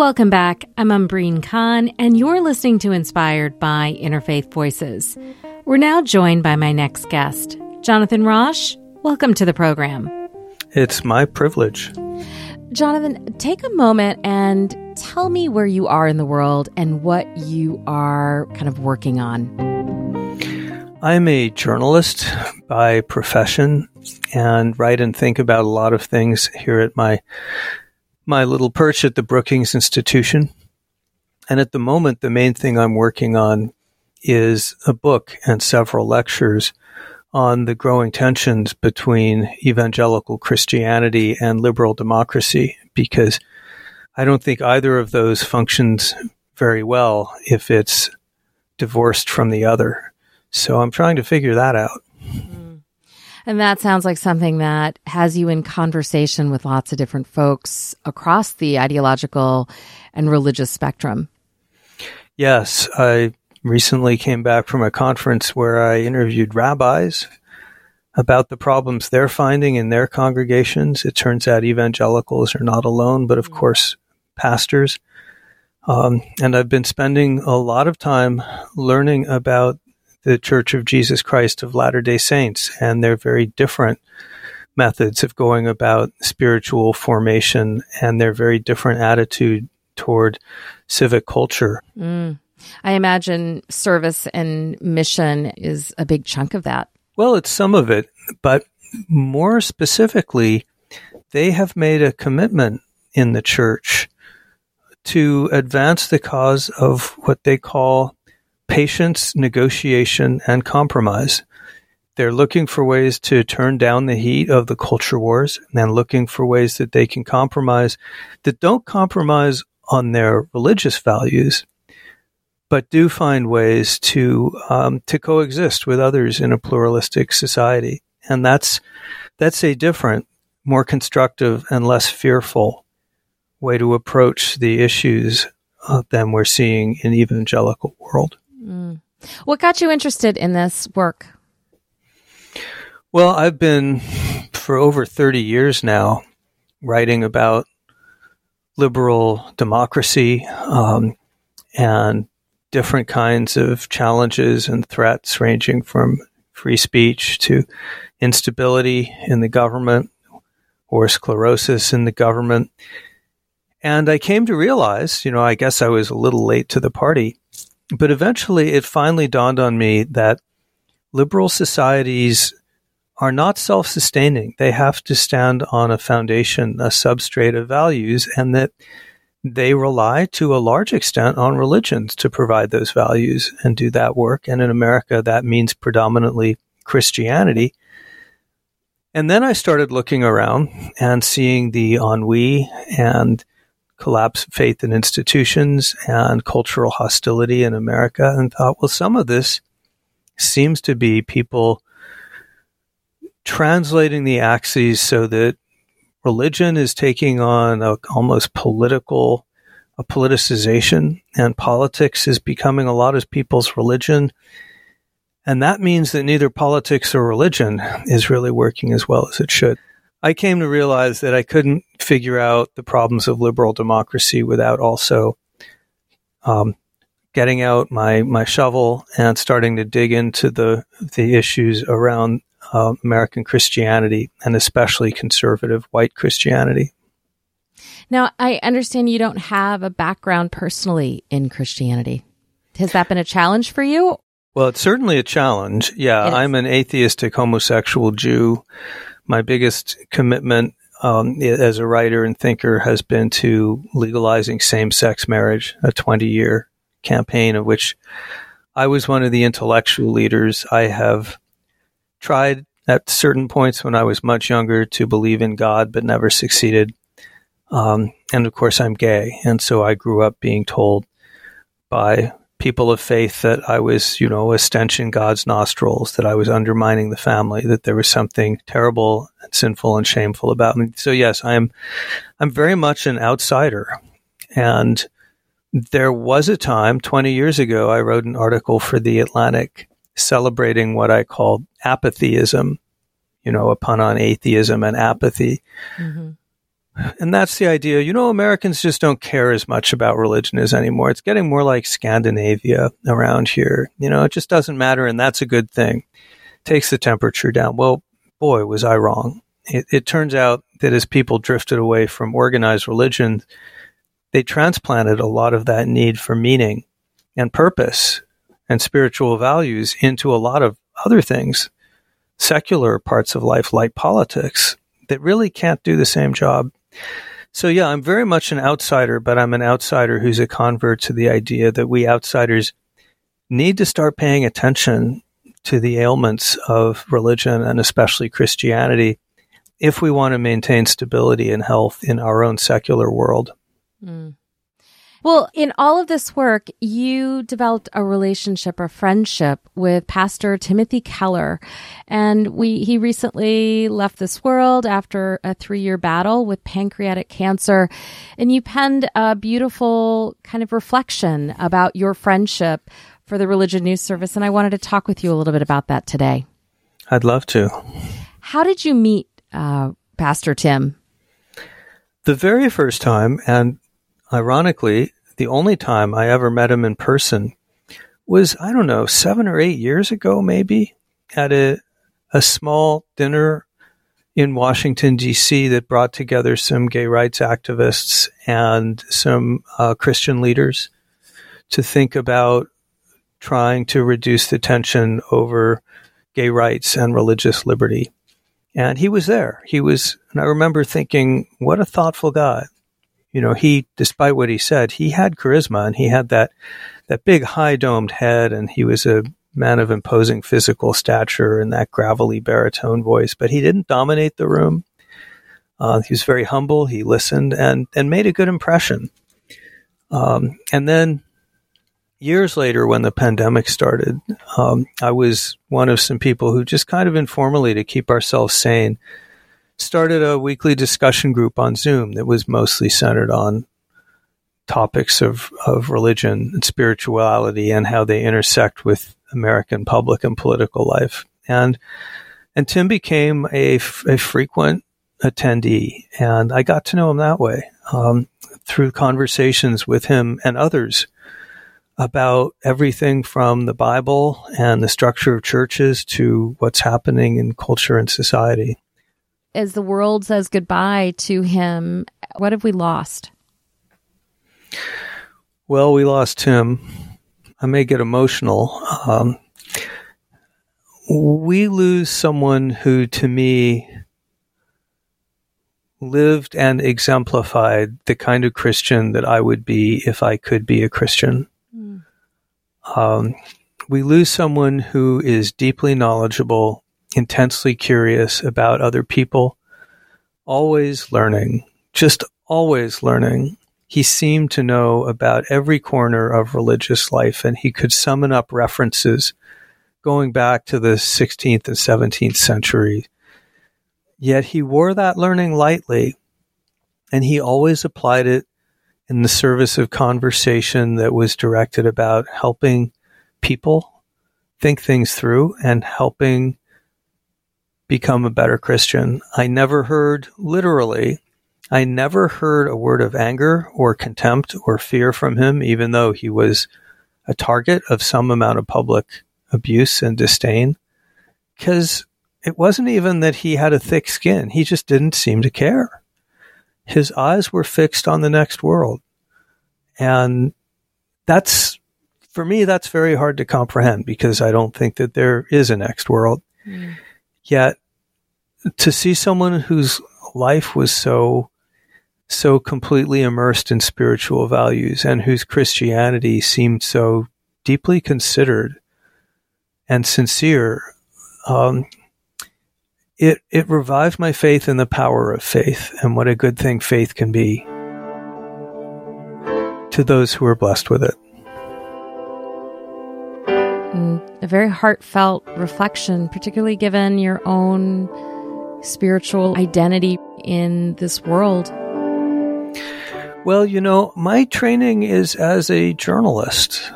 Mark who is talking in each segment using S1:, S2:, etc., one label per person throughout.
S1: Welcome back. I'm Umbreen Khan, and you're listening to Inspired by Interfaith Voices. We're now joined by my next guest, Jonathan Rauch. Welcome to the program.
S2: It's my privilege.
S1: Jonathan, take a moment and tell me where you are in the world and what you are kind of working on.
S2: I'm a journalist by profession and write and think about a lot of things here at my my little perch at the Brookings Institution. And at the moment, the main thing I'm working on is a book and several lectures on the growing tensions between evangelical Christianity and liberal democracy, because I don't think either of those functions very well if it's divorced from the other. So I'm trying to figure that out.
S1: And that sounds like something that has you in conversation with lots of different folks across the ideological and religious spectrum.
S2: Yes, I recently came back from a conference where I interviewed rabbis about the problems they're finding in their congregations. It turns out evangelicals are not alone, but of mm-hmm. course, pastors. Um, and I've been spending a lot of time learning about the Church of Jesus Christ of Latter day Saints and their very different methods of going about spiritual formation and their very different attitude toward civic culture.
S1: Mm. I imagine service and mission is a big chunk of that.
S2: Well, it's some of it, but more specifically, they have made a commitment in the church to advance the cause of what they call patience, negotiation, and compromise. They're looking for ways to turn down the heat of the culture wars and looking for ways that they can compromise that don't compromise on their religious values, but do find ways to um, to coexist with others in a pluralistic society, and that's that's a different, more constructive, and less fearful way to approach the issues uh, than we're seeing in the evangelical world.
S1: Mm. What got you interested in this work?
S2: Well, I've been for over 30 years now writing about liberal democracy um, and different kinds of challenges and threats, ranging from free speech to instability in the government or sclerosis in the government. And I came to realize, you know, I guess I was a little late to the party, but eventually it finally dawned on me that liberal societies are not self sustaining. They have to stand on a foundation, a substrate of values, and that they rely to a large extent on religions to provide those values and do that work. And in America, that means predominantly Christianity. And then I started looking around and seeing the ennui and collapse of faith in institutions and cultural hostility in America and thought, well, some of this seems to be people translating the axes so that religion is taking on a almost political a politicization and politics is becoming a lot of people's religion. And that means that neither politics or religion is really working as well as it should I came to realize that I couldn't figure out the problems of liberal democracy without also um, getting out my, my shovel and starting to dig into the the issues around uh, American Christianity and especially conservative white Christianity.
S1: Now, I understand you don't have a background personally in Christianity. Has that been a challenge for you?
S2: Well, it's certainly a challenge. Yeah, I'm an atheistic homosexual Jew my biggest commitment um, as a writer and thinker has been to legalizing same-sex marriage, a 20-year campaign of which I was one of the intellectual leaders. I have tried at certain points when I was much younger to believe in God, but never succeeded. Um, and of course, I'm gay, and so I grew up being told by people of faith that I was, you know, a stench in God's nostrils, that I was undermining the family, that there was something terrible and sinful and shameful about me. So yes, I am, I'm very much an outsider. And there was a time 20 years ago, I wrote an article for the Atlantic celebrating what I called apatheism, you know, a pun on atheism and apathy. Mm-hmm. And that's the idea. You know, Americans just don't care as much about religion as anymore. It's getting more like Scandinavia around here. You know, it just doesn't matter, and that's a good thing. Takes the temperature down. Well, boy, was I wrong. It, it turns out that as people drifted away from organized religion, they transplanted a lot of that need for meaning and purpose and spiritual values into a lot of other things, secular parts of life like politics, that really can't do the same job. So, yeah, I'm very much an outsider, but I'm an outsider who's a convert to the idea that we outsiders need to start paying attention to the ailments of religion and especially Christianity if we want to maintain stability and health in our own secular world. Mm.
S1: Well, in all of this work, you developed a relationship or friendship with Pastor Timothy Keller. And we, he recently left this world after a three year battle with pancreatic cancer. And you penned a beautiful kind of reflection about your friendship for the Religion News Service. And I wanted to talk with you a little bit about that today.
S2: I'd love to.
S1: How did you meet uh, Pastor Tim?
S2: The very first time, and Ironically, the only time I ever met him in person was, I don't know, seven or eight years ago, maybe, at a, a small dinner in Washington, D.C., that brought together some gay rights activists and some uh, Christian leaders to think about trying to reduce the tension over gay rights and religious liberty. And he was there. He was, and I remember thinking, what a thoughtful guy you know, he, despite what he said, he had charisma and he had that, that big high domed head and he was a man of imposing physical stature and that gravelly baritone voice, but he didn't dominate the room. Uh, he was very humble. He listened and, and made a good impression. Um, and then years later, when the pandemic started, um, I was one of some people who just kind of informally to keep ourselves sane started a weekly discussion group on Zoom that was mostly centered on topics of, of religion and spirituality and how they intersect with American public and political life. And and Tim became a, a frequent attendee, and I got to know him that way um, through conversations with him and others about everything from the Bible and the structure of churches to what's happening in culture and society
S1: as the world says goodbye to him, what have we lost?
S2: Well, we lost him. I may get emotional. Um, we lose someone who, to me, lived and exemplified the kind of Christian that I would be if I could be a Christian. Mm. Um, we lose someone who is deeply knowledgeable intensely curious about other people, always learning, just always learning. He seemed to know about every corner of religious life and he could summon up references going back to the 16th and 17th century. Yet he wore that learning lightly and he always applied it in the service of conversation that was directed about helping people think things through and helping become a better Christian. I never heard, literally, I never heard a word of anger or contempt or fear from him, even though he was a target of some amount of public abuse and disdain. Because it wasn't even that he had a thick skin, he just didn't seem to care. His eyes were fixed on the next world. And that's, for me, that's very hard to comprehend because I don't think that there is a next world. Mm. Yet to see someone whose life was so so completely immersed in spiritual values and whose Christianity seemed so deeply considered and sincere, um, it it revived my faith in the power of faith and what a good thing faith can be to those who are blessed with it.
S1: Very heartfelt reflection, particularly given your own spiritual identity in this world?
S2: Well, you know, my training is as a journalist.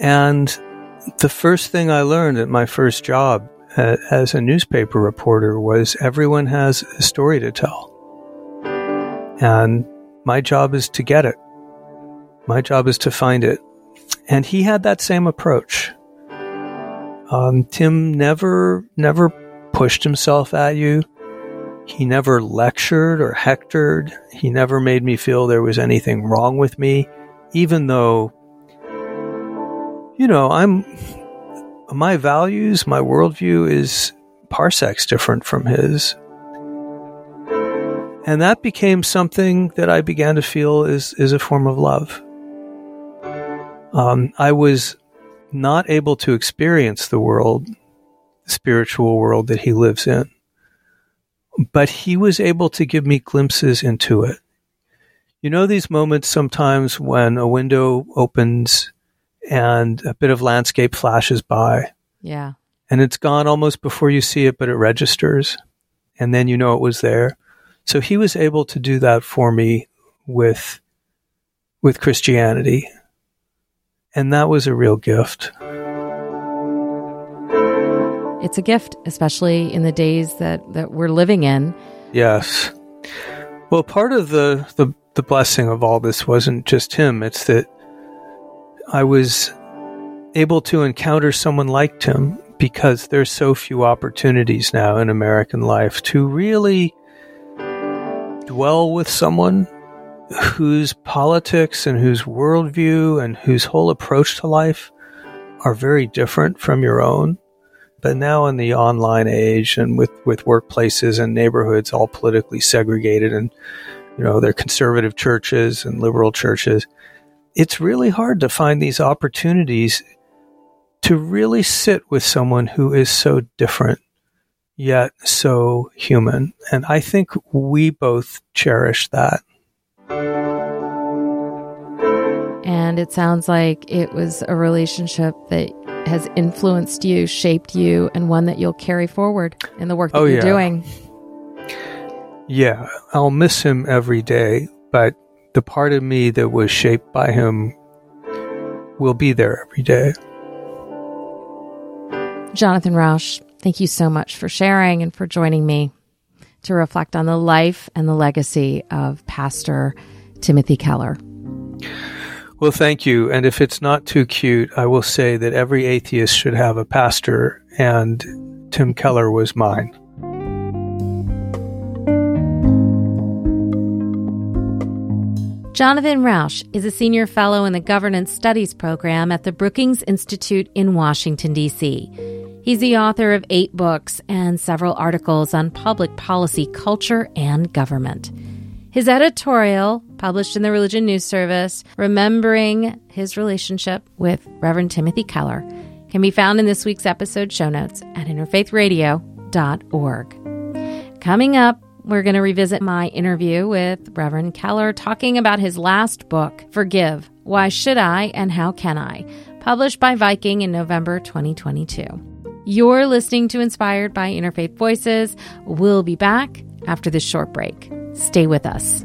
S2: And the first thing I learned at my first job uh, as a newspaper reporter was everyone has a story to tell. And my job is to get it. My job is to find it. And he had that same approach. Um, Tim never, never pushed himself at you. He never lectured or hectored. He never made me feel there was anything wrong with me, even though, you know, I'm, my values, my worldview is parsecs different from his. And that became something that I began to feel is, is a form of love. Um, I was not able to experience the world, the spiritual world that he lives in, but he was able to give me glimpses into it. You know, these moments sometimes when a window opens and a bit of landscape flashes by.
S1: Yeah.
S2: And it's gone almost before you see it, but it registers. And then you know it was there. So he was able to do that for me with, with Christianity. And that was a real gift.
S1: It's a gift, especially in the days that, that we're living in.
S2: Yes. Well, part of the, the, the blessing of all this wasn't just him, it's that I was able to encounter someone like Tim because there's so few opportunities now in American life to really dwell with someone whose politics and whose worldview and whose whole approach to life are very different from your own. But now in the online age and with, with workplaces and neighborhoods all politically segregated and, you know, they're conservative churches and liberal churches, it's really hard to find these opportunities to really sit with someone who is so different yet so human. And I think we both cherish that.
S1: And it sounds like it was a relationship that has influenced you, shaped you, and one that you'll carry forward in the work that
S2: oh,
S1: you're
S2: yeah.
S1: doing.
S2: Yeah, I'll miss him every day, but the part of me that was shaped by him will be there every day.
S1: Jonathan Rauch, thank you so much for sharing and for joining me to reflect on the life and the legacy of Pastor Timothy Keller.
S2: Well, thank you. And if it's not too cute, I will say that every atheist should have a pastor, and Tim Keller was mine.
S1: Jonathan Rauch is a senior fellow in the Governance Studies program at the Brookings Institute in Washington, D.C. He's the author of eight books and several articles on public policy, culture, and government. His editorial, published in the Religion News Service, remembering his relationship with Reverend Timothy Keller, can be found in this week's episode show notes at interfaithradio.org. Coming up, we're going to revisit my interview with Reverend Keller talking about his last book, Forgive Why Should I and How Can I? published by Viking in November 2022. You're listening to Inspired by Interfaith Voices. We'll be back after this short break. Stay with us.